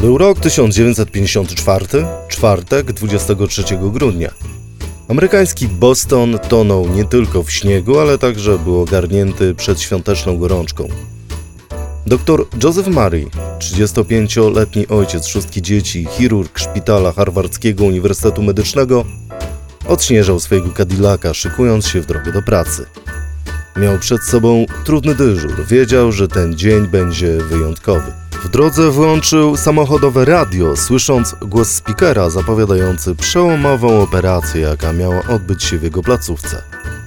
Był rok 1954, czwartek 23 grudnia. Amerykański Boston tonął nie tylko w śniegu, ale także był ogarnięty przedświąteczną gorączką. Dr Joseph Murray, 35-letni ojciec szóstki dzieci, chirurg szpitala Harvardzkiego Uniwersytetu Medycznego, odśnieżał swojego Cadillaca, szykując się w drogę do pracy. Miał przed sobą trudny dyżur, wiedział, że ten dzień będzie wyjątkowy. W drodze włączył samochodowe radio, słysząc głos speakera zapowiadający przełomową operację, jaka miała odbyć się w jego placówce.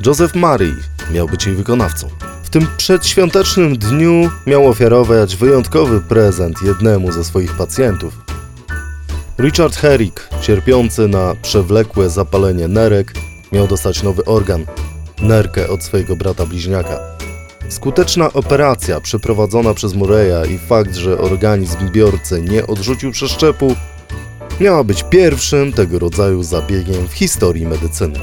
Joseph Murray miał być jej wykonawcą. W tym przedświątecznym dniu miał ofiarować wyjątkowy prezent jednemu ze swoich pacjentów. Richard Herrick, cierpiący na przewlekłe zapalenie nerek, miał dostać nowy organ nerkę od swojego brata bliźniaka. Skuteczna operacja przeprowadzona przez Murray'a i fakt, że organizm biorcy nie odrzucił przeszczepu, miała być pierwszym tego rodzaju zabiegiem w historii medycyny.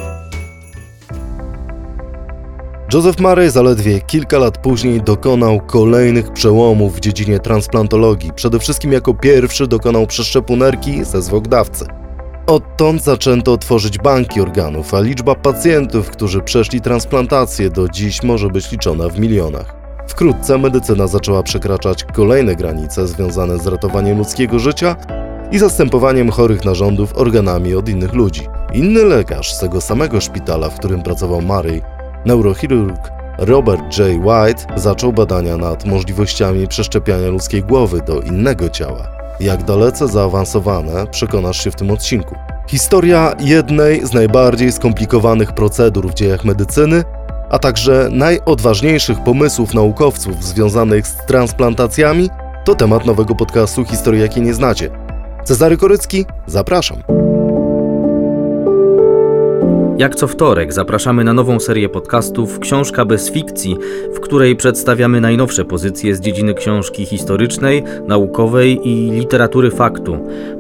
Joseph Murray zaledwie kilka lat później dokonał kolejnych przełomów w dziedzinie transplantologii. Przede wszystkim jako pierwszy dokonał przeszczepu nerki ze zwłok dawcy. Odtąd zaczęto tworzyć banki organów, a liczba pacjentów, którzy przeszli transplantację do dziś może być liczona w milionach. Wkrótce medycyna zaczęła przekraczać kolejne granice związane z ratowaniem ludzkiego życia i zastępowaniem chorych narządów organami od innych ludzi. Inny lekarz z tego samego szpitala, w którym pracował Murray, neurochirurg Robert J. White, zaczął badania nad możliwościami przeszczepiania ludzkiej głowy do innego ciała. Jak dalece zaawansowane, przekonasz się w tym odcinku. Historia jednej z najbardziej skomplikowanych procedur w dziejach medycyny, a także najodważniejszych pomysłów naukowców związanych z transplantacjami, to temat nowego podcastu Historii, jakiej nie znacie. Cezary Korycki, zapraszam. Jak co wtorek zapraszamy na nową serię podcastów Książka bez fikcji, w której przedstawiamy najnowsze pozycje z dziedziny książki historycznej, naukowej i literatury faktu.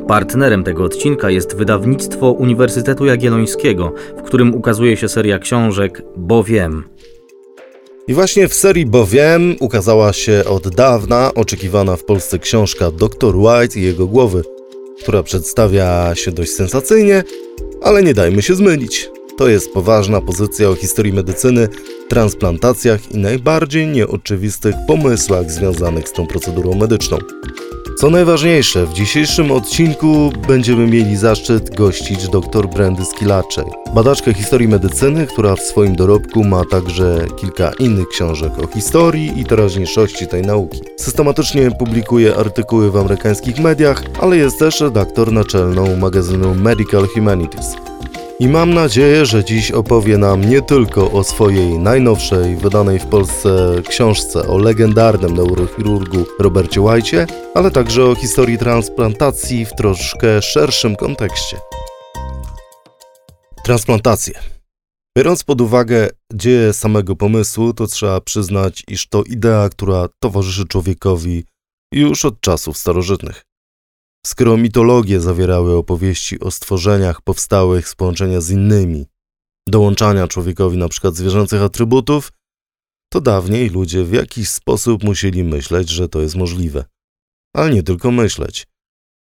Partnerem tego odcinka jest wydawnictwo Uniwersytetu Jagiellońskiego, w którym ukazuje się seria książek Bo wiem. I właśnie w serii Bo wiem ukazała się od dawna oczekiwana w Polsce książka Dr. White i jego głowy, która przedstawia się dość sensacyjnie, ale nie dajmy się zmylić. To jest poważna pozycja o historii medycyny, transplantacjach i najbardziej nieoczywistych pomysłach związanych z tą procedurą medyczną. Co najważniejsze, w dzisiejszym odcinku będziemy mieli zaszczyt gościć dr Brandy Skilaczej, badaczkę historii medycyny, która w swoim dorobku ma także kilka innych książek o historii i teraźniejszości tej nauki. Systematycznie publikuje artykuły w amerykańskich mediach, ale jest też redaktor naczelną magazynu Medical Humanities. I mam nadzieję, że dziś opowie nam nie tylko o swojej najnowszej, wydanej w Polsce książce o legendarnym neurochirurgu Robercie White'cie, ale także o historii transplantacji w troszkę szerszym kontekście. Transplantacje. Biorąc pod uwagę dzieje samego pomysłu, to trzeba przyznać, iż to idea, która towarzyszy człowiekowi już od czasów starożytnych. Skoro mitologie zawierały opowieści o stworzeniach powstałych z połączenia z innymi, dołączania człowiekowi przykład zwierzęcych atrybutów, to dawniej ludzie w jakiś sposób musieli myśleć, że to jest możliwe. Ale nie tylko myśleć.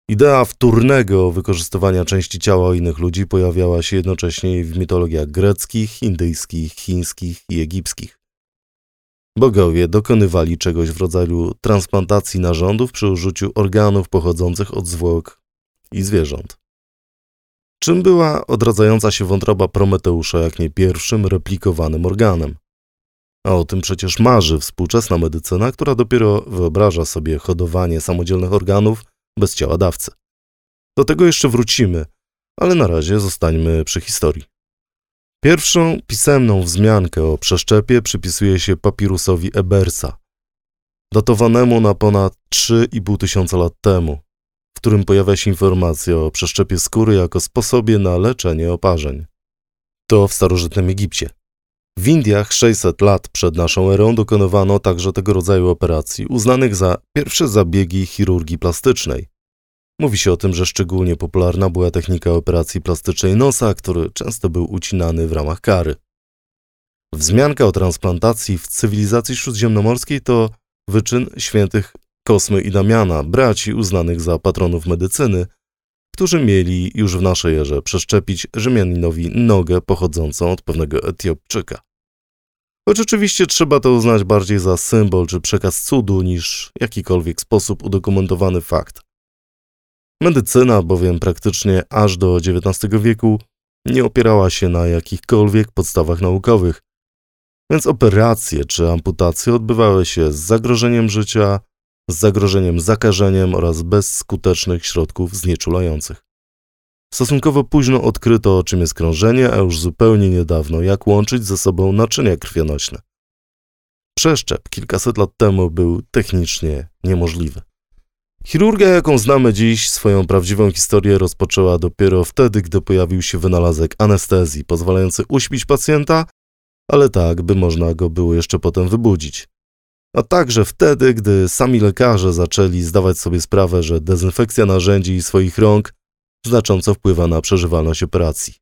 Idea wtórnego wykorzystywania części ciała innych ludzi pojawiała się jednocześnie w mitologiach greckich, indyjskich, chińskich i egipskich. Bogowie dokonywali czegoś w rodzaju transplantacji narządów przy użyciu organów pochodzących od zwłok i zwierząt. Czym była odradzająca się wątroba Prometeusza, jak nie pierwszym replikowanym organem? A o tym przecież marzy współczesna medycyna, która dopiero wyobraża sobie hodowanie samodzielnych organów bez ciała dawcy. Do tego jeszcze wrócimy, ale na razie zostańmy przy historii. Pierwszą pisemną wzmiankę o przeszczepie przypisuje się papirusowi Ebersa, datowanemu na ponad 3,5 tysiąca lat temu, w którym pojawia się informacja o przeszczepie skóry jako sposobie na leczenie oparzeń. To w starożytnym Egipcie. W Indiach 600 lat przed naszą erą dokonywano także tego rodzaju operacji, uznanych za pierwsze zabiegi chirurgii plastycznej. Mówi się o tym, że szczególnie popularna była technika operacji plastycznej nosa, który często był ucinany w ramach kary. Wzmianka o transplantacji w cywilizacji śródziemnomorskiej to wyczyn świętych Kosmy i Damiana, braci uznanych za patronów medycyny, którzy mieli już w naszej erze przeszczepić Rzymianinowi nogę pochodzącą od pewnego Etiopczyka. Choć oczywiście trzeba to uznać bardziej za symbol czy przekaz cudu niż jakikolwiek sposób udokumentowany fakt. Medycyna bowiem praktycznie aż do XIX wieku nie opierała się na jakichkolwiek podstawach naukowych, więc operacje czy amputacje odbywały się z zagrożeniem życia, z zagrożeniem zakażeniem oraz bez skutecznych środków znieczulających. Stosunkowo późno odkryto, czym jest krążenie, a już zupełnie niedawno, jak łączyć ze sobą naczynia krwionośne. Przeszczep kilkaset lat temu był technicznie niemożliwy. Chirurgia, jaką znamy dziś, swoją prawdziwą historię rozpoczęła dopiero wtedy, gdy pojawił się wynalazek anestezji, pozwalający uśpić pacjenta, ale tak, by można go było jeszcze potem wybudzić. A także wtedy, gdy sami lekarze zaczęli zdawać sobie sprawę, że dezynfekcja narzędzi i swoich rąk znacząco wpływa na przeżywalność operacji.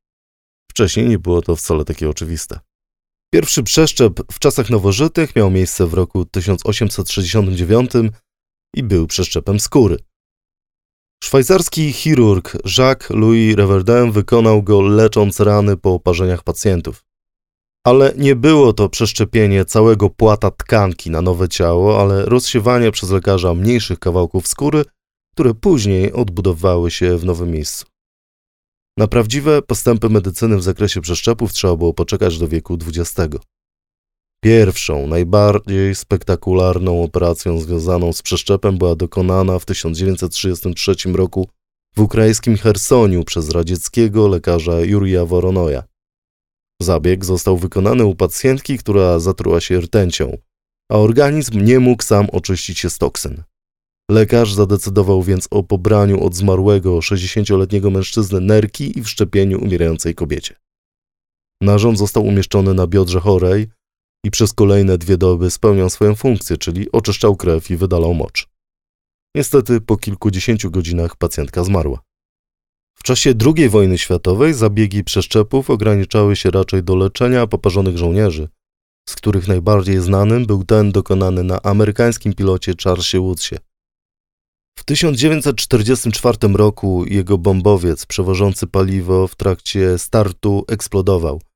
Wcześniej nie było to wcale takie oczywiste. Pierwszy przeszczep w czasach nowożytnych miał miejsce w roku 1869 i był przeszczepem skóry. Szwajcarski chirurg Jacques-Louis Reverdin wykonał go lecząc rany po oparzeniach pacjentów. Ale nie było to przeszczepienie całego płata tkanki na nowe ciało, ale rozsiewanie przez lekarza mniejszych kawałków skóry, które później odbudowały się w nowym miejscu. Na prawdziwe postępy medycyny w zakresie przeszczepów trzeba było poczekać do wieku XX. Pierwszą, najbardziej spektakularną operacją związaną z przeszczepem była dokonana w 1933 roku w ukraińskim Chersoniu przez radzieckiego lekarza Jurija Woronoja. Zabieg został wykonany u pacjentki, która zatruła się rtęcią, a organizm nie mógł sam oczyścić się z toksyn. Lekarz zadecydował więc o pobraniu od zmarłego 60-letniego mężczyzny nerki i wszczepieniu umierającej kobiecie. Narząd został umieszczony na biodrze chorej, i przez kolejne dwie doby spełniał swoją funkcję, czyli oczyszczał krew i wydalał mocz. Niestety po kilkudziesięciu godzinach pacjentka zmarła. W czasie II wojny światowej zabiegi przeszczepów ograniczały się raczej do leczenia poparzonych żołnierzy, z których najbardziej znanym był ten dokonany na amerykańskim pilocie Charlesie Woodsie. W 1944 roku jego bombowiec przewożący paliwo w trakcie startu eksplodował –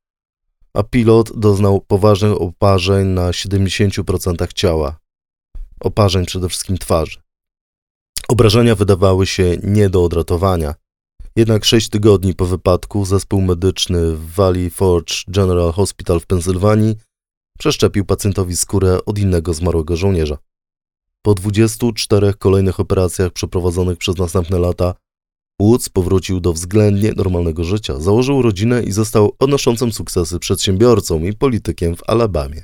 a pilot doznał poważnych oparzeń na 70% ciała. Oparzeń przede wszystkim twarzy. Obrażenia wydawały się nie do odratowania. Jednak sześć tygodni po wypadku zespół medyczny w Valley Forge General Hospital w Pensylwanii przeszczepił pacjentowi skórę od innego zmarłego żołnierza. Po 24 kolejnych operacjach przeprowadzonych przez następne lata Woods powrócił do względnie normalnego życia, założył rodzinę i został odnoszącym sukcesy przedsiębiorcą i politykiem w Alabamie.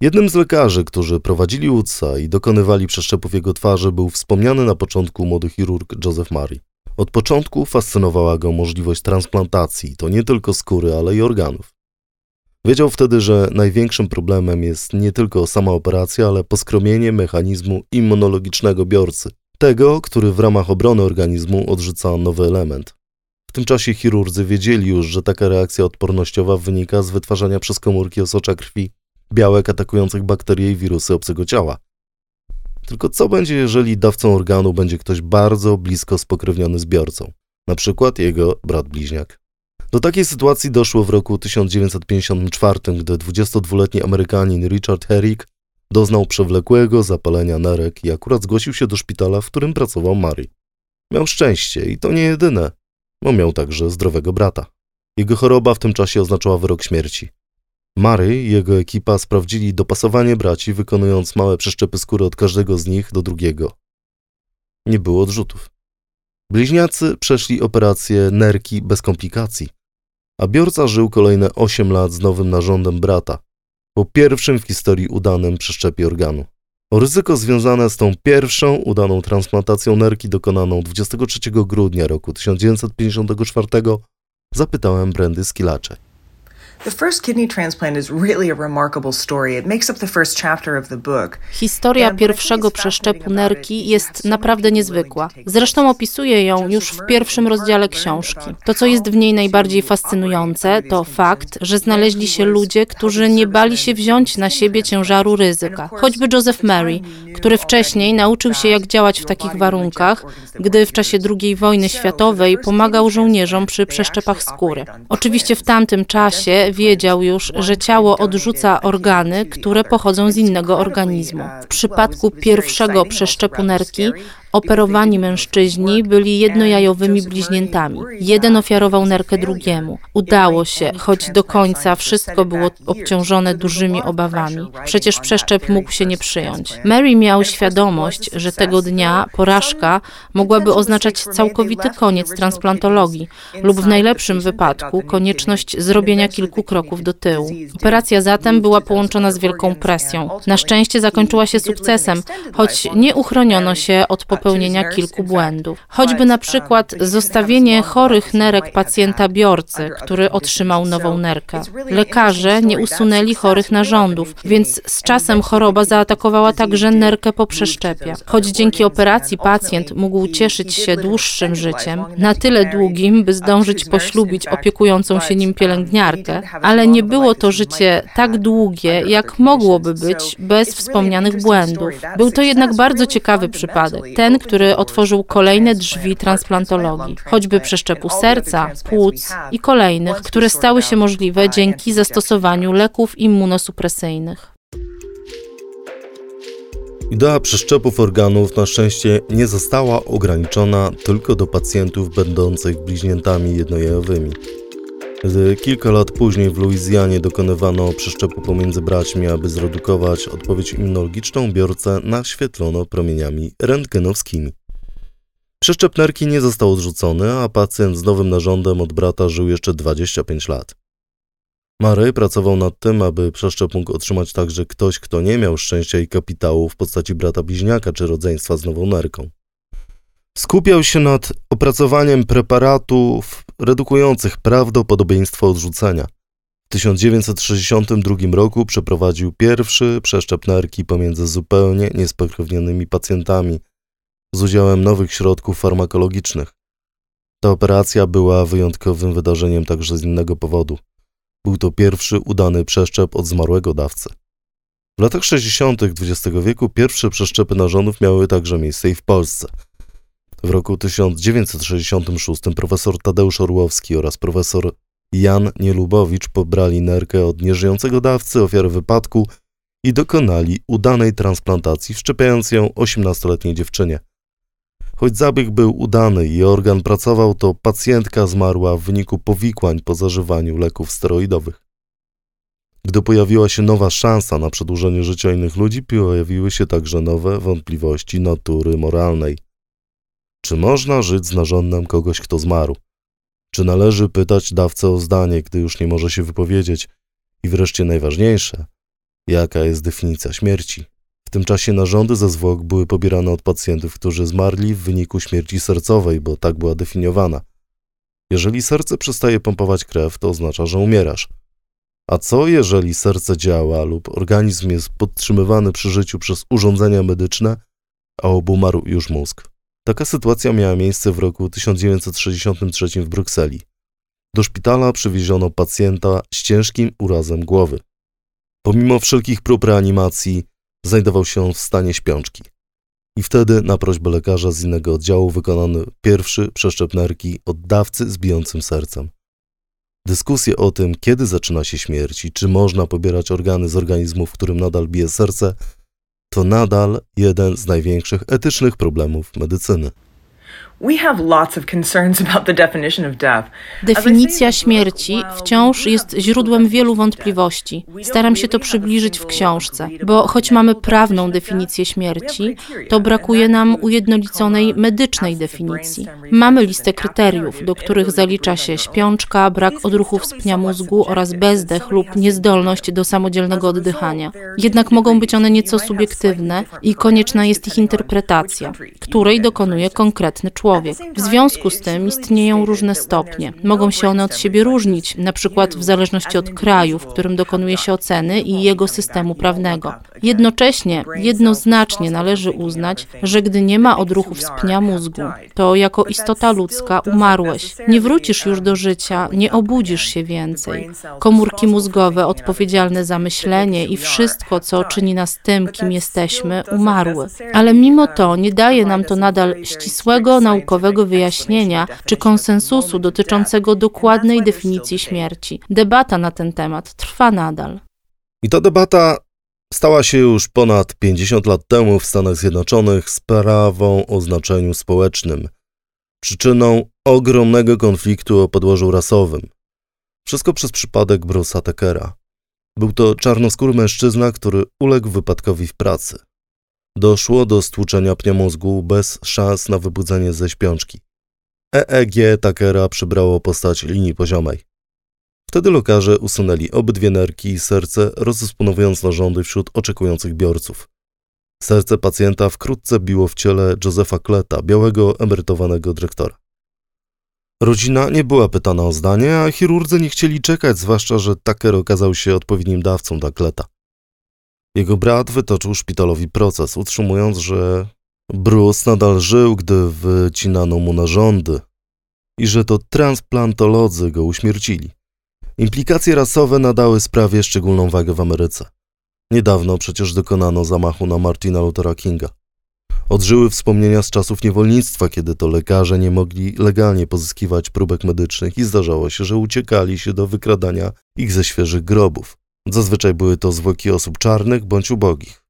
Jednym z lekarzy, którzy prowadzili Woodsa i dokonywali przeszczepów jego twarzy, był wspomniany na początku młody chirurg Joseph Murray. Od początku fascynowała go możliwość transplantacji, to nie tylko skóry, ale i organów. Wiedział wtedy, że największym problemem jest nie tylko sama operacja, ale poskromienie mechanizmu immunologicznego biorcy, tego, który w ramach obrony organizmu odrzuca nowy element. W tym czasie chirurdzy wiedzieli już, że taka reakcja odpornościowa wynika z wytwarzania przez komórki osocza krwi białek atakujących bakterie i wirusy obcego ciała. Tylko co będzie, jeżeli dawcą organu będzie ktoś bardzo blisko spokrewniony z biorcą, na przykład jego brat bliźniak? Do takiej sytuacji doszło w roku 1954, gdy 22-letni Amerykanin Richard Herrick Doznał przewlekłego zapalenia nerek i akurat zgłosił się do szpitala, w którym pracował Mary. Miał szczęście i to nie jedyne, bo miał także zdrowego brata. Jego choroba w tym czasie oznaczała wyrok śmierci. Mary i jego ekipa sprawdzili dopasowanie braci, wykonując małe przeszczepy skóry od każdego z nich do drugiego. Nie było odrzutów. Bliźniacy przeszli operację nerki bez komplikacji, a biorca żył kolejne 8 lat z nowym narządem brata, po pierwszym w historii udanym przeszczepie organu. Ryzyko związane z tą pierwszą udaną transplantacją nerki dokonaną 23 grudnia roku 1954 zapytałem Brandy Skilacze. Historia pierwszego przeszczepu nerki jest naprawdę niezwykła. Zresztą opisuje ją już w pierwszym rozdziale książki. To, co jest w niej najbardziej fascynujące, to fakt, że znaleźli się ludzie, którzy nie bali się wziąć na siebie ciężaru ryzyka. Choćby Joseph Mary, który wcześniej nauczył się, jak działać w takich warunkach, gdy w czasie II wojny światowej pomagał żołnierzom przy przeszczepach skóry. Oczywiście w tamtym czasie wiedział już, że ciało odrzuca organy, które pochodzą z innego organizmu. W przypadku pierwszego przeszczepu nerki Operowani mężczyźni byli jednojajowymi bliźniętami. Jeden ofiarował nerkę drugiemu. Udało się, choć do końca wszystko było obciążone dużymi obawami. Przecież przeszczep mógł się nie przyjąć. Mary miał świadomość, że tego dnia porażka mogłaby oznaczać całkowity koniec transplantologii lub w najlepszym wypadku konieczność zrobienia kilku kroków do tyłu. Operacja zatem była połączona z wielką presją. Na szczęście zakończyła się sukcesem, choć nie uchroniono się od popełnienia kilku błędów. Choćby na przykład zostawienie chorych nerek pacjenta biorcy, który otrzymał nową nerkę. Lekarze nie usunęli chorych narządów, więc z czasem choroba zaatakowała także nerkę po przeszczepie. Choć dzięki operacji pacjent mógł cieszyć się dłuższym życiem, na tyle długim, by zdążyć poślubić opiekującą się nim pielęgniarkę, ale nie było to życie tak długie, jak mogłoby być bez wspomnianych błędów. Był to jednak bardzo ciekawy przypadek. Ten, ten, który otworzył kolejne drzwi transplantologii, choćby przeszczepu serca, płuc i kolejnych, które stały się możliwe dzięki zastosowaniu leków immunosupresyjnych. Idea przeszczepów organów na szczęście nie została ograniczona tylko do pacjentów będących bliźniętami jednojajowymi. Kilka lat później w Luizjanie dokonywano przeszczepu pomiędzy braćmi, aby zredukować odpowiedź immunologiczną, biorcę naświetlono promieniami rentgenowskimi. Przeszczep nerki nie został odrzucony, a pacjent z nowym narządem od brata żył jeszcze 25 lat. Mary pracował nad tym, aby przeszczep mógł otrzymać także ktoś, kto nie miał szczęścia i kapitału w postaci brata bliźniaka czy rodzeństwa z nową nerką. Skupiał się nad opracowaniem preparatów redukujących prawdopodobieństwo odrzucenia. W 1962 roku przeprowadził pierwszy przeszczep nerki pomiędzy zupełnie niespokrewnionymi pacjentami z udziałem nowych środków farmakologicznych. Ta operacja była wyjątkowym wydarzeniem także z innego powodu. Był to pierwszy udany przeszczep od zmarłego dawcy. W latach 60. XX wieku pierwsze przeszczepy narządów miały także miejsce i w Polsce – w roku 1966 profesor Tadeusz Orłowski oraz profesor Jan Nielubowicz pobrali nerkę od nieżyjącego dawcy ofiary wypadku i dokonali udanej transplantacji, wszczepiając ją 18-letniej dziewczynie. Choć zabieg był udany i organ pracował, to pacjentka zmarła w wyniku powikłań po zażywaniu leków steroidowych. Gdy pojawiła się nowa szansa na przedłużenie życia innych ludzi, pojawiły się także nowe wątpliwości natury moralnej. Czy można żyć z narządem kogoś, kto zmarł? Czy należy pytać dawcę o zdanie, gdy już nie może się wypowiedzieć? I wreszcie najważniejsze, jaka jest definicja śmierci? W tym czasie narządy ze zwłok były pobierane od pacjentów, którzy zmarli w wyniku śmierci sercowej, bo tak była definiowana. Jeżeli serce przestaje pompować krew, to oznacza, że umierasz. A co jeżeli serce działa lub organizm jest podtrzymywany przy życiu przez urządzenia medyczne, a obumarł już mózg? Taka sytuacja miała miejsce w roku 1963 w Brukseli. Do szpitala przywieziono pacjenta z ciężkim urazem głowy. Pomimo wszelkich prób reanimacji, znajdował się on w stanie śpiączki. I wtedy na prośbę lekarza z innego oddziału wykonano pierwszy przeszczep nerki od dawcy z bijącym sercem. Dyskusje o tym, kiedy zaczyna się śmierć i czy można pobierać organy z organizmu, w którym nadal bije serce, to nadal jeden z największych etycznych problemów medycyny. Definicja śmierci wciąż jest źródłem wielu wątpliwości. Staram się to przybliżyć w książce, bo choć mamy prawną definicję śmierci, to brakuje nam ujednoliconej medycznej definicji. Mamy listę kryteriów, do których zalicza się śpiączka, brak odruchów z pnia mózgu oraz bezdech lub niezdolność do samodzielnego oddychania. Jednak mogą być one nieco subiektywne i konieczna jest ich interpretacja, której dokonuje konkretny człowiek. Człowiek. W związku z tym istnieją różne stopnie. Mogą się one od siebie różnić, na przykład w zależności od kraju, w którym dokonuje się oceny i jego systemu prawnego. Jednocześnie, jednoznacznie należy uznać, że gdy nie ma odruchów z pnia mózgu, to jako istota ludzka umarłeś. Nie wrócisz już do życia, nie obudzisz się więcej. Komórki mózgowe odpowiedzialne za myślenie i wszystko, co czyni nas tym, kim jesteśmy, umarły. Ale mimo to nie daje nam to nadal ścisłego naukowego wyjaśnienia czy konsensusu dotyczącego dokładnej definicji śmierci. Debata na ten temat trwa nadal. I ta debata stała się już ponad 50 lat temu w Stanach Zjednoczonych sprawą o znaczeniu społecznym, przyczyną ogromnego konfliktu o podłożu rasowym. Wszystko przez przypadek Bruce'a Tuckera. Był to czarnoskóry mężczyzna, który uległ wypadkowi w pracy. Doszło do stłuczenia pnia mózgu bez szans na wybudzenie ze śpiączki. EEG Tuckera przybrało postać linii poziomej. Wtedy lekarze usunęli obydwie nerki i serce, rozdysponowując narządy wśród oczekujących biorców. Serce pacjenta wkrótce biło w ciele Josepha Kleta, białego emerytowanego dyrektora. Rodzina nie była pytana o zdanie, a chirurdzy nie chcieli czekać, zwłaszcza, że Tucker okazał się odpowiednim dawcą dla Kleta. Jego brat wytoczył szpitalowi proces, utrzymując, że Bruce nadal żył, gdy wycinano mu narządy i że to transplantolodzy go uśmiercili. Implikacje rasowe nadały sprawie szczególną wagę w Ameryce. Niedawno przecież dokonano zamachu na Martina Luthera Kinga. Odżyły wspomnienia z czasów niewolnictwa, kiedy to lekarze nie mogli legalnie pozyskiwać próbek medycznych i zdarzało się, że uciekali się do wykradania ich ze świeżych grobów. Zazwyczaj były to zwłoki osób czarnych bądź ubogich.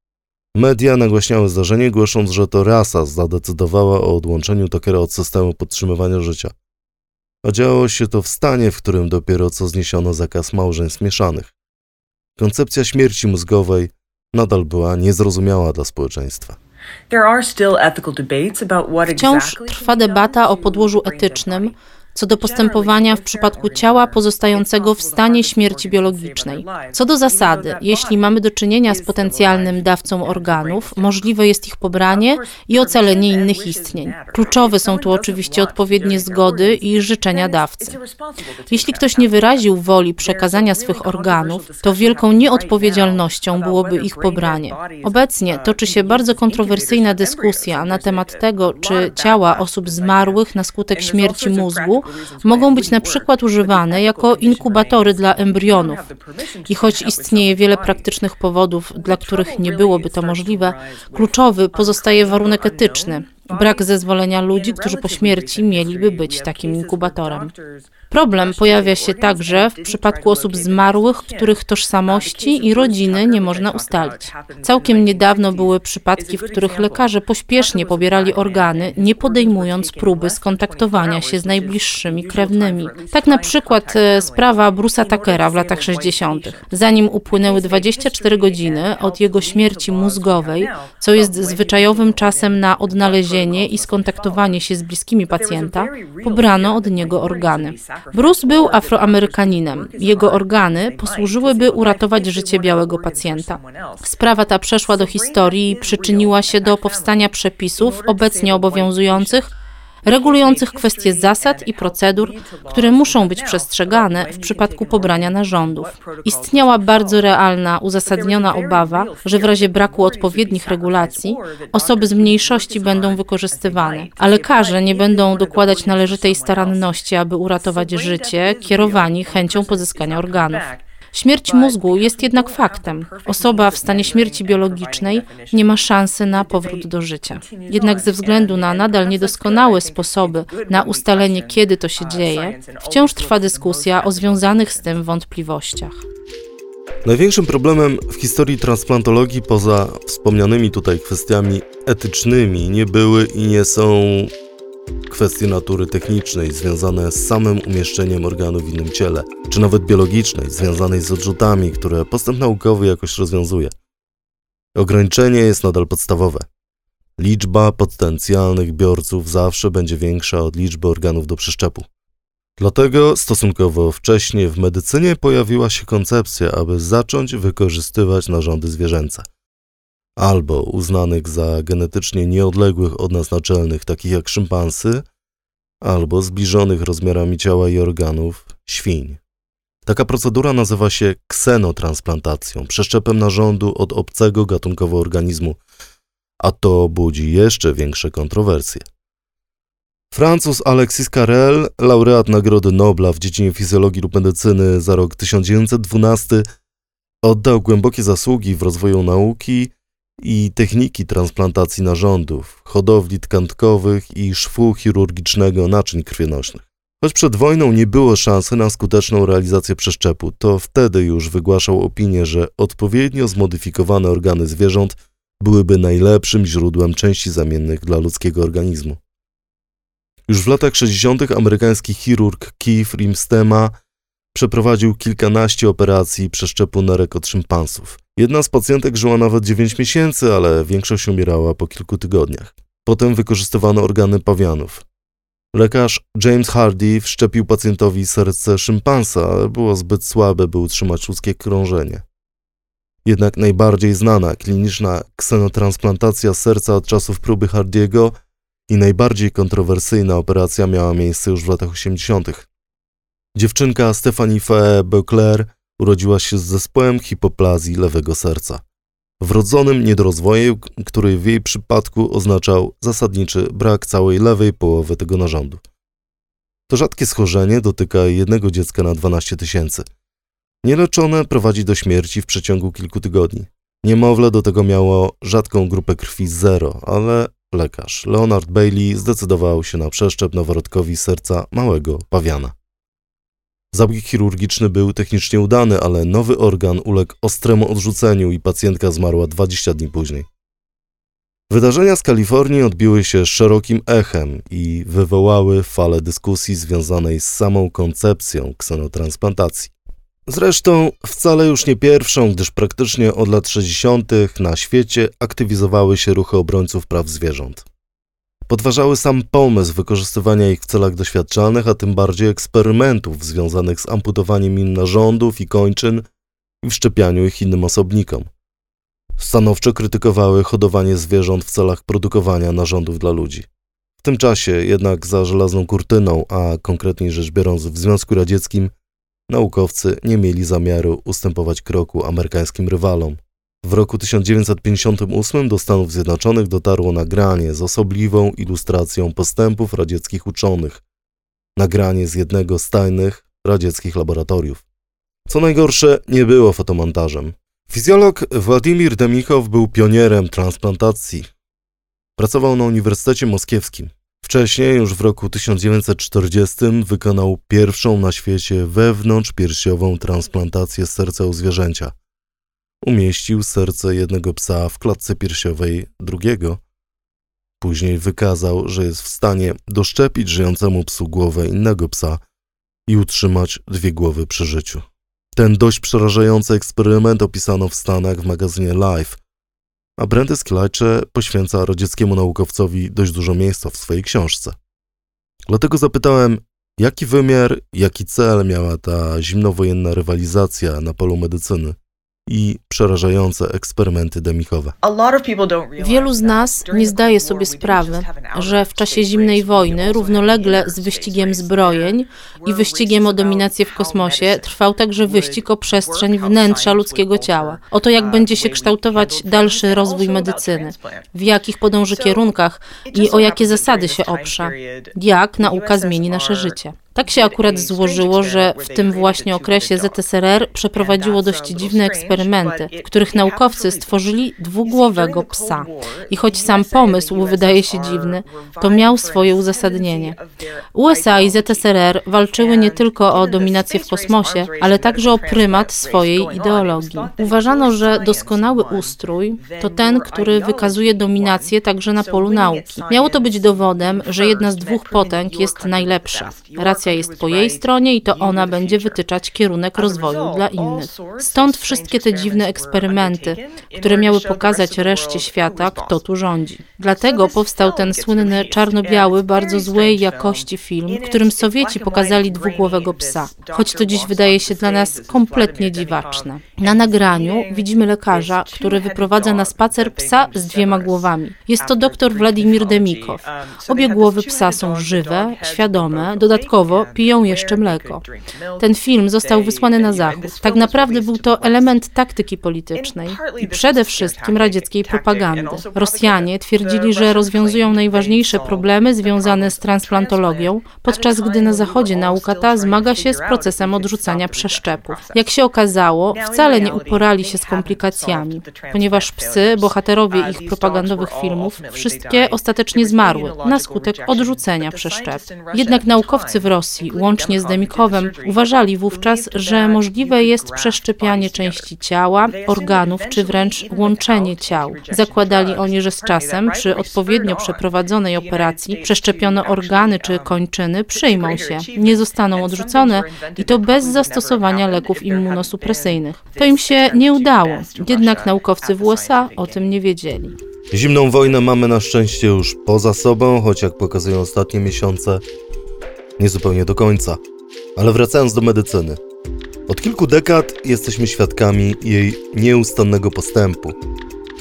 Media nagłaśniały zdarzenie, głosząc, że to rasa zadecydowała o odłączeniu Tokera od systemu podtrzymywania życia. A działo się to w stanie, w którym dopiero co zniesiono zakaz małżeństw mieszanych. Koncepcja śmierci mózgowej nadal była niezrozumiała dla społeczeństwa. Wciąż trwa debata o podłożu etycznym, co do postępowania w przypadku ciała pozostającego w stanie śmierci biologicznej. Co do zasady, jeśli mamy do czynienia z potencjalnym dawcą organów, możliwe jest ich pobranie i ocalenie innych istnień. Kluczowe są tu oczywiście odpowiednie zgody i życzenia dawcy. Jeśli ktoś nie wyraził woli przekazania swych organów, to wielką nieodpowiedzialnością byłoby ich pobranie. Obecnie toczy się bardzo kontrowersyjna dyskusja na temat tego, czy ciała osób zmarłych na skutek śmierci mózgu mogą być na przykład używane jako inkubatory dla embrionów. I choć istnieje wiele praktycznych powodów, dla których nie byłoby to możliwe, kluczowy pozostaje warunek etyczny brak zezwolenia ludzi, którzy po śmierci mieliby być takim inkubatorem. Problem pojawia się także w przypadku osób zmarłych, których tożsamości i rodziny nie można ustalić. Całkiem niedawno były przypadki, w których lekarze pośpiesznie pobierali organy, nie podejmując próby skontaktowania się z najbliższymi krewnymi. Tak na przykład e, sprawa Bruce'a Tuckera w latach 60. Zanim upłynęły 24 godziny od jego śmierci mózgowej, co jest zwyczajowym czasem na odnalezienie i skontaktowanie się z bliskimi pacjenta, pobrano od niego organy. Bruce był afroamerykaninem. Jego organy posłużyłyby uratować życie białego pacjenta. Sprawa ta przeszła do historii i przyczyniła się do powstania przepisów obecnie obowiązujących, regulujących kwestie zasad i procedur, które muszą być przestrzegane w przypadku pobrania narządów. Istniała bardzo realna, uzasadniona obawa, że w razie braku odpowiednich regulacji osoby z mniejszości będą wykorzystywane, a lekarze nie będą dokładać należytej staranności, aby uratować życie, kierowani chęcią pozyskania organów. Śmierć mózgu jest jednak faktem. Osoba w stanie śmierci biologicznej nie ma szansy na powrót do życia. Jednak ze względu na nadal niedoskonałe sposoby na ustalenie, kiedy to się dzieje, wciąż trwa dyskusja o związanych z tym wątpliwościach. Największym problemem w historii transplantologii, poza wspomnianymi tutaj kwestiami etycznymi, nie były i nie są kwestie natury technicznej związane z samym umieszczeniem organu w innym ciele, czy nawet biologicznej związanej z odrzutami, które postęp naukowy jakoś rozwiązuje. Ograniczenie jest nadal podstawowe. Liczba potencjalnych biorców zawsze będzie większa od liczby organów do przeszczepu. Dlatego stosunkowo wcześnie w medycynie pojawiła się koncepcja, aby zacząć wykorzystywać narządy zwierzęce albo uznanych za genetycznie nieodległych od nas naczelnych, takich jak szympansy, albo zbliżonych rozmiarami ciała i organów świń. Taka procedura nazywa się ksenotransplantacją, przeszczepem narządu od obcego gatunkowo organizmu, a to budzi jeszcze większe kontrowersje. Francuz Alexis Carrel, laureat Nagrody Nobla w dziedzinie fizjologii lub medycyny za rok 1912, oddał głębokie zasługi w rozwoju nauki i techniki transplantacji narządów, hodowli tkankowych i szwu chirurgicznego naczyń krwionośnych. Choć przed wojną nie było szansy na skuteczną realizację przeszczepu, to wtedy już wygłaszał opinię, że odpowiednio zmodyfikowane organy zwierząt byłyby najlepszym źródłem części zamiennych dla ludzkiego organizmu. Już w latach 60. amerykański chirurg Keith Rimstema przeprowadził kilkanaście operacji przeszczepu nerek od szympansów. Jedna z pacjentek żyła nawet 9 miesięcy, ale większość umierała po kilku tygodniach. Potem wykorzystywano organy pawianów. Lekarz James Hardy wszczepił pacjentowi serce szympansa, ale było zbyt słabe, by utrzymać ludzkie krążenie. Jednak najbardziej znana kliniczna ksenotransplantacja serca od czasów próby Hardiego i najbardziej kontrowersyjna operacja miała miejsce już w latach 80. Dziewczynka Stephanie Fee Beauclair urodziła się z zespołem hipoplazji lewego serca. Wrodzonym niedorozwojem, który w jej przypadku oznaczał zasadniczy brak całej lewej połowy tego narządu. To rzadkie schorzenie dotyka jednego dziecka na 12 tysięcy. Nieleczone prowadzi do śmierci w przeciągu kilku tygodni. Niemowlę do tego miało rzadką grupę krwi zero, ale lekarz Leonard Bailey zdecydował się na przeszczep noworodkowi serca małego pawiana. Zabieg chirurgiczny był technicznie udany, ale nowy organ uległ ostremu odrzuceniu i pacjentka zmarła 20 dni później. Wydarzenia z Kalifornii odbiły się szerokim echem i wywołały falę dyskusji związanej z samą koncepcją ksenotransplantacji. Zresztą wcale już nie pierwszą, gdyż praktycznie od lat 60. na świecie aktywizowały się ruchy obrońców praw zwierząt. Podważały sam pomysł wykorzystywania ich w celach doświadczalnych, a tym bardziej eksperymentów związanych z amputowaniem im narządów i kończyn i wszczepianiu ich innym osobnikom. Stanowczo krytykowały hodowanie zwierząt w celach produkowania narządów dla ludzi. W tym czasie jednak za żelazną kurtyną, a konkretniej rzecz biorąc w Związku Radzieckim, naukowcy nie mieli zamiaru ustępować kroku amerykańskim rywalom. W roku 1958 do Stanów Zjednoczonych dotarło nagranie z osobliwą ilustracją postępów radzieckich uczonych. Nagranie z jednego z tajnych radzieckich laboratoriów. Co najgorsze, nie było fotomontażem. Fizjolog Władimir Demichow był pionierem transplantacji. Pracował na Uniwersytecie Moskiewskim. Wcześniej, już w roku 1940, wykonał pierwszą na świecie wewnątrzpiersiową transplantację serca u zwierzęcia – umieścił serce jednego psa w klatce piersiowej drugiego. Później wykazał, że jest w stanie doszczepić żyjącemu psu głowę innego psa i utrzymać dwie głowy przy życiu. Ten dość przerażający eksperyment opisano w Stanach w magazynie Life, a Brendy Sklajcze poświęca radzieckiemu naukowcowi dość dużo miejsca w swojej książce. Dlatego zapytałem, jaki wymiar, jaki cel miała ta zimnowojenna rywalizacja na polu medycyny i przerażające eksperymenty demichowe. Wielu z nas nie zdaje sobie sprawy, że w czasie zimnej wojny, równolegle z wyścigiem zbrojeń i wyścigiem o dominację w kosmosie, trwał także wyścig o przestrzeń wnętrza ludzkiego ciała. O to, jak będzie się kształtować dalszy rozwój medycyny, w jakich podąży kierunkach i o jakie zasady się oprze, jak nauka zmieni nasze życie. Tak się akurat złożyło, że w tym właśnie okresie ZSRR przeprowadziło dość dziwne eksperymenty, w których naukowcy stworzyli dwugłowego psa. I choć sam pomysł wydaje się dziwny, to miał swoje uzasadnienie. USA i ZSRR walczyły nie tylko o dominację w kosmosie, ale także o prymat swojej ideologii. Uważano, że doskonały ustrój to ten, który wykazuje dominację także na polu nauki. Miało to być dowodem, że jedna z dwóch potęg jest najlepsza racja jest po jej stronie i to ona będzie wytyczać kierunek rozwoju dla innych. Stąd wszystkie te dziwne eksperymenty, które miały pokazać reszcie świata, kto tu rządzi. Dlatego powstał ten słynny czarno-biały, bardzo złej jakości film, którym Sowieci pokazali dwugłowego psa, choć to dziś wydaje się dla nas kompletnie dziwaczne. Na nagraniu widzimy lekarza, który wyprowadza na spacer psa z dwiema głowami. Jest to dr Władimir Demikow. Obie głowy psa są żywe, świadome, dodatkowo piją jeszcze mleko. Ten film został wysłany na zachód. Tak naprawdę był to element taktyki politycznej i przede wszystkim radzieckiej propagandy. Rosjanie twierdzili, że rozwiązują najważniejsze problemy związane z transplantologią, podczas gdy na zachodzie nauka ta zmaga się z procesem odrzucania przeszczepów. Jak się okazało, wcale nie uporali się z komplikacjami, ponieważ psy, bohaterowie ich propagandowych filmów, wszystkie ostatecznie zmarły na skutek odrzucenia przeszczepu. Jednak naukowcy w Rosji, łącznie z Demikowem, uważali wówczas, że możliwe jest przeszczepianie części ciała, organów czy wręcz łączenie ciał. Zakładali oni, że z czasem, przy odpowiednio przeprowadzonej operacji, przeszczepione organy czy kończyny przyjmą się, nie zostaną odrzucone i to bez zastosowania leków immunosupresyjnych. To im się nie udało, jednak naukowcy w USA o tym nie wiedzieli. Zimną wojnę mamy na szczęście już poza sobą, choć jak pokazują ostatnie miesiące, nie zupełnie do końca. Ale wracając do medycyny. Od kilku dekad jesteśmy świadkami jej nieustannego postępu.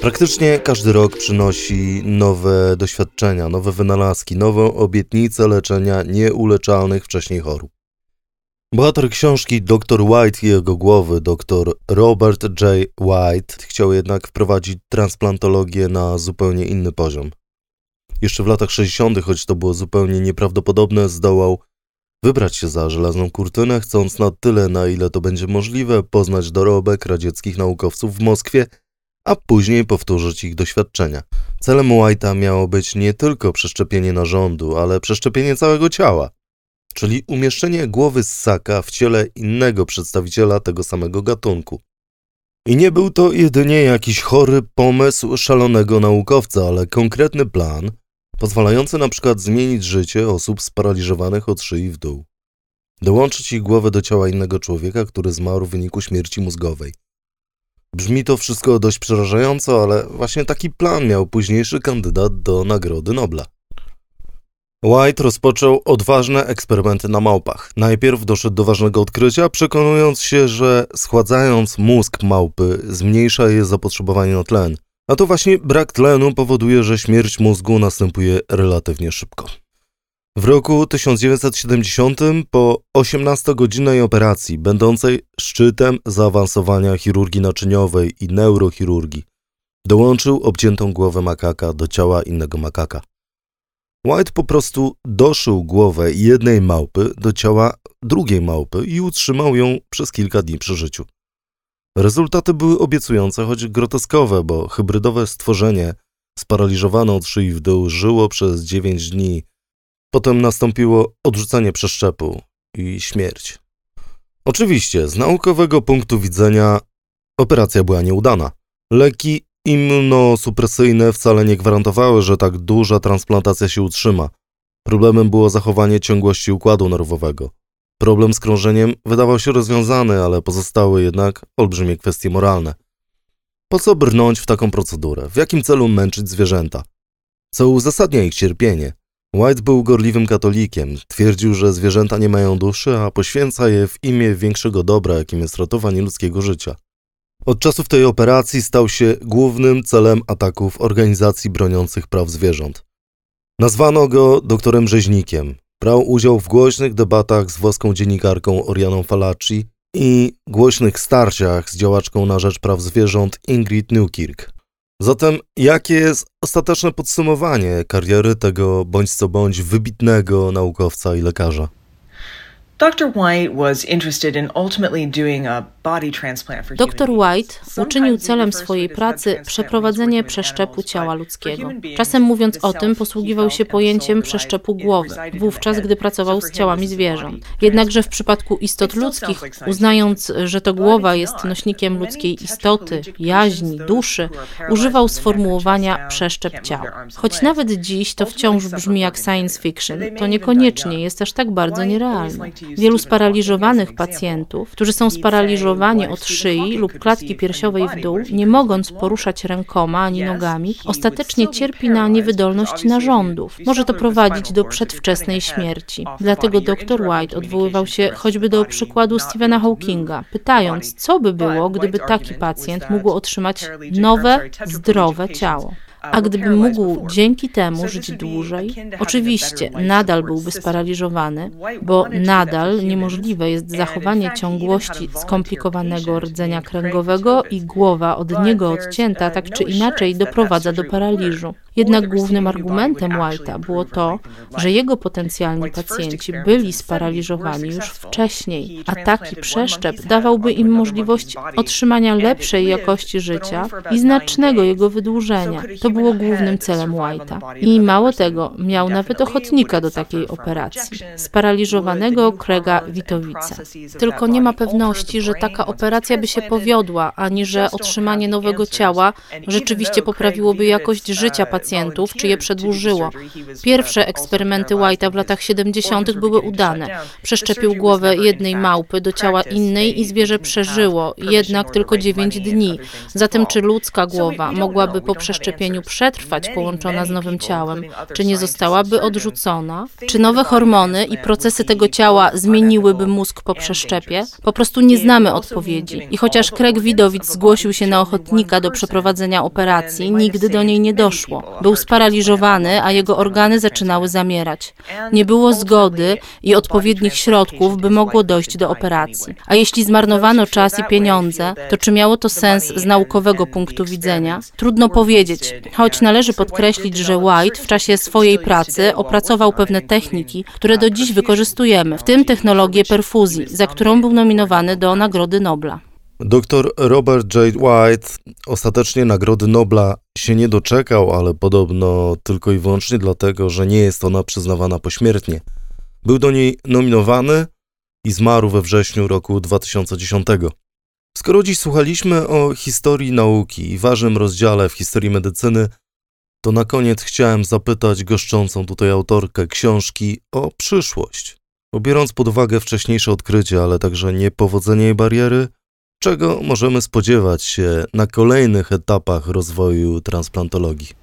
Praktycznie każdy rok przynosi nowe doświadczenia, nowe wynalazki, nową obietnicę leczenia nieuleczalnych wcześniej chorób. Bohater książki Dr. White i jego głowy, dr Robert J. White, chciał jednak wprowadzić transplantologię na zupełnie inny poziom. Jeszcze w latach 60., choć to było zupełnie nieprawdopodobne, zdołał wybrać się za żelazną kurtynę, chcąc na tyle, na ile to będzie możliwe, poznać dorobek radzieckich naukowców w Moskwie, a później powtórzyć ich doświadczenia. Celem White'a miało być nie tylko przeszczepienie narządu, ale przeszczepienie całego ciała czyli umieszczenie głowy ssaka w ciele innego przedstawiciela tego samego gatunku. I nie był to jedynie jakiś chory pomysł szalonego naukowca, ale konkretny plan, pozwalający na przykład zmienić życie osób sparaliżowanych od szyi w dół. Dołączyć ich głowę do ciała innego człowieka, który zmarł w wyniku śmierci mózgowej. Brzmi to wszystko dość przerażająco, ale właśnie taki plan miał późniejszy kandydat do Nagrody Nobla. White rozpoczął odważne eksperymenty na małpach. Najpierw doszedł do ważnego odkrycia, przekonując się, że schładzając mózg małpy zmniejsza jej zapotrzebowanie na tlen. A to właśnie brak tlenu powoduje, że śmierć mózgu następuje relatywnie szybko. W roku 1970 po 18-godzinnej operacji, będącej szczytem zaawansowania chirurgii naczyniowej i neurochirurgii, dołączył obciętą głowę makaka do ciała innego makaka. White po prostu doszył głowę jednej małpy do ciała drugiej małpy i utrzymał ją przez kilka dni przy życiu. Rezultaty były obiecujące, choć groteskowe, bo hybrydowe stworzenie sparaliżowane od szyi w dół żyło przez 9 dni. Potem nastąpiło odrzucenie przeszczepu i śmierć. Oczywiście, z naukowego punktu widzenia operacja była nieudana. Leki Immunosupresyjne wcale nie gwarantowały, że tak duża transplantacja się utrzyma. Problemem było zachowanie ciągłości układu nerwowego. Problem z krążeniem wydawał się rozwiązany, ale pozostały jednak olbrzymie kwestie moralne. Po co brnąć w taką procedurę? W jakim celu męczyć zwierzęta? Co uzasadnia ich cierpienie? White był gorliwym katolikiem. Twierdził, że zwierzęta nie mają duszy, a poświęca je w imię większego dobra, jakim jest ratowanie ludzkiego życia. Od czasów tej operacji stał się głównym celem ataków organizacji broniących praw zwierząt. Nazwano go doktorem rzeźnikiem. Brał udział w głośnych debatach z włoską dziennikarką Orianą Falacci i głośnych starciach z działaczką na rzecz praw zwierząt Ingrid Newkirk. Zatem jakie jest ostateczne podsumowanie kariery tego bądź co bądź wybitnego naukowca i lekarza? Dr. White was interested in ultimately doing a body transplant for Dr White uczynił celem swojej pracy przeprowadzenie przeszczepu ciała ludzkiego. Czasem mówiąc o tym, posługiwał się pojęciem przeszczepu głowy, wówczas gdy pracował z ciałami zwierząt. Jednakże w przypadku istot ludzkich, uznając, że to głowa jest nośnikiem ludzkiej istoty, jaźni, duszy, używał sformułowania przeszczep ciała. Choć nawet dziś to wciąż brzmi jak science fiction, to niekoniecznie jest aż tak bardzo nierealne. Wielu sparaliżowanych pacjentów, którzy są sparaliżowani od szyi lub klatki piersiowej w dół, nie mogąc poruszać rękoma ani nogami, ostatecznie cierpi na niewydolność narządów. Może to prowadzić do przedwczesnej śmierci. Dlatego dr White odwoływał się choćby do przykładu Stephena Hawkinga, pytając, co by było, gdyby taki pacjent mógł otrzymać nowe, zdrowe ciało. A gdyby mógł dzięki temu żyć dłużej, oczywiście nadal byłby sparaliżowany, bo nadal niemożliwe jest zachowanie ciągłości skomplikowanego rdzenia kręgowego i głowa od niego odcięta tak czy inaczej doprowadza do paraliżu. Jednak głównym argumentem White'a było to, że jego potencjalni pacjenci byli sparaliżowani już wcześniej, a taki przeszczep dawałby im możliwość otrzymania lepszej jakości życia i znacznego jego wydłużenia. To było głównym celem White'a. I mało tego, miał nawet ochotnika do takiej operacji, sparaliżowanego Craiga Witowica. Tylko nie ma pewności, że taka operacja by się powiodła, ani że otrzymanie nowego ciała rzeczywiście poprawiłoby jakość życia pacjentów, czy je przedłużyło. Pierwsze eksperymenty White'a w latach 70. były udane. Przeszczepił głowę jednej małpy do ciała innej i zwierzę przeżyło, jednak tylko 9 dni. Zatem czy ludzka głowa mogłaby po przeszczepieniu przetrwać połączona z nowym ciałem? Czy nie zostałaby odrzucona? Czy nowe hormony i procesy tego ciała zmieniłyby mózg po przeszczepie? Po prostu nie znamy odpowiedzi. I chociaż Craig Widowic zgłosił się na ochotnika do przeprowadzenia operacji, nigdy do niej nie doszło. Był sparaliżowany, a jego organy zaczynały zamierać. Nie było zgody i odpowiednich środków, by mogło dojść do operacji. A jeśli zmarnowano czas i pieniądze, to czy miało to sens z naukowego punktu widzenia? Trudno powiedzieć, choć należy podkreślić, że White w czasie swojej pracy opracował pewne techniki, które do dziś wykorzystujemy, w tym technologię perfuzji, za którą był nominowany do Nagrody Nobla. Dr Robert J. White ostatecznie Nagrody Nobla się nie doczekał, ale podobno tylko i wyłącznie dlatego, że nie jest ona przyznawana pośmiertnie. Był do niej nominowany i zmarł we wrześniu roku 2010. Skoro dziś słuchaliśmy o historii nauki i ważnym rozdziale w historii medycyny, to na koniec chciałem zapytać goszczącą tutaj autorkę książki o przyszłość. Bo biorąc pod uwagę wcześniejsze odkrycia, ale także niepowodzenie i bariery, czego możemy spodziewać się na kolejnych etapach rozwoju transplantologii?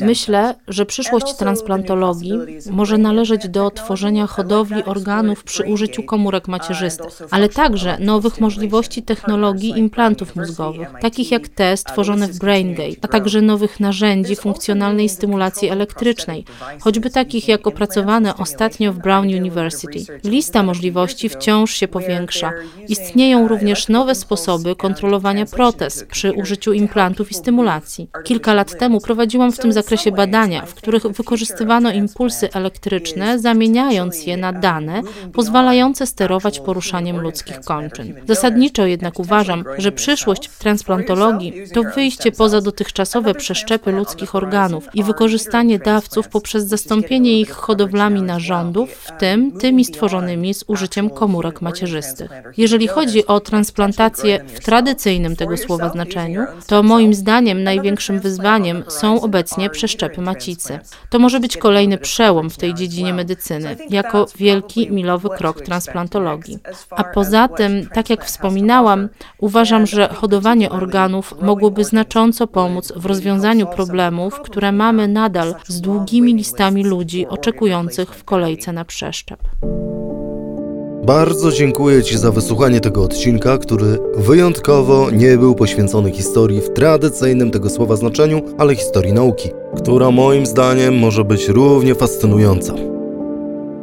Myślę, że przyszłość transplantologii może należeć do tworzenia hodowli organów przy użyciu komórek macierzystych, ale także nowych możliwości technologii implantów mózgowych, takich jak te stworzone w BrainGate, a także nowych narzędzi funkcjonalnej stymulacji elektrycznej, choćby takich jak opracowane ostatnio w Brown University. Lista możliwości wciąż się powiększa. Istnieją również nowe sposoby kontrolowania protez przy użyciu implantów i stymulacji. Kilka lat temu prowadziłam w tym zakresie badania, w których wykorzystywano impulsy elektryczne, zamieniając je na dane pozwalające sterować poruszaniem ludzkich kończyn. Zasadniczo jednak uważam, że przyszłość transplantologii to wyjście poza dotychczasowe przeszczepy ludzkich organów i wykorzystanie dawców poprzez zastąpienie ich hodowlami narządów, w tym tymi stworzonymi z użyciem komórek macierzystych. Jeżeli chodzi o transplantację w tradycyjnym tego słowa znaczeniu, to moim zdaniem największym wyzwaniem są obecnie przeszczepy macicy. To może być kolejny przełom w tej dziedzinie medycyny, jako wielki milowy krok transplantologii. A poza tym, tak jak wspominałam, uważam, że hodowanie organów mogłoby znacząco pomóc w rozwiązaniu problemów, które mamy nadal z długimi listami ludzi oczekujących w kolejce na przeszczep. Bardzo dziękuję Ci za wysłuchanie tego odcinka, który wyjątkowo nie był poświęcony historii w tradycyjnym tego słowa znaczeniu, ale historii nauki, która moim zdaniem może być równie fascynująca.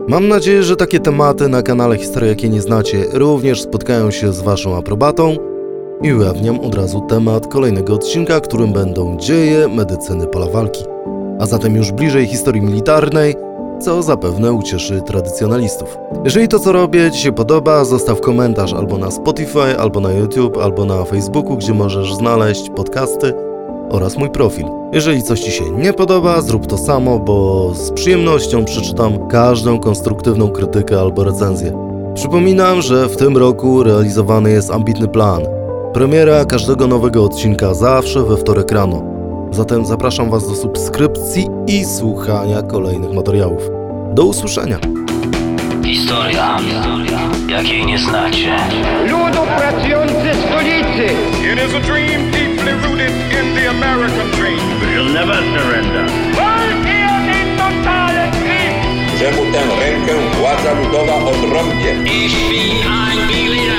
Mam nadzieję, że takie tematy na kanale Historia, jakie nie znacie, również spotkają się z Waszą aprobatą i ujawniam od razu temat kolejnego odcinka, którym będą dzieje medycyny pola walki. A zatem już bliżej historii militarnej co zapewne ucieszy tradycjonalistów. Jeżeli to co robię Ci się podoba, zostaw komentarz albo na Spotify, albo na YouTube, albo na Facebooku, gdzie możesz znaleźć podcasty oraz mój profil. Jeżeli coś Ci się nie podoba, zrób to samo, bo z przyjemnością przeczytam każdą konstruktywną krytykę albo recenzję. Przypominam, że w tym roku realizowany jest ambitny plan. Premiera każdego nowego odcinka zawsze we wtorek rano. Zatem zapraszam Was do subskrypcji i słuchania kolejnych materiałów. Do usłyszenia! Historia, jakiej nie znacie. ludu pracujący stolicy. It is a dream deeply rooted in the American dream. We'll never surrender. Walki o ten totalen że mu tę rękę władza ludowa odrąbie. Ich bin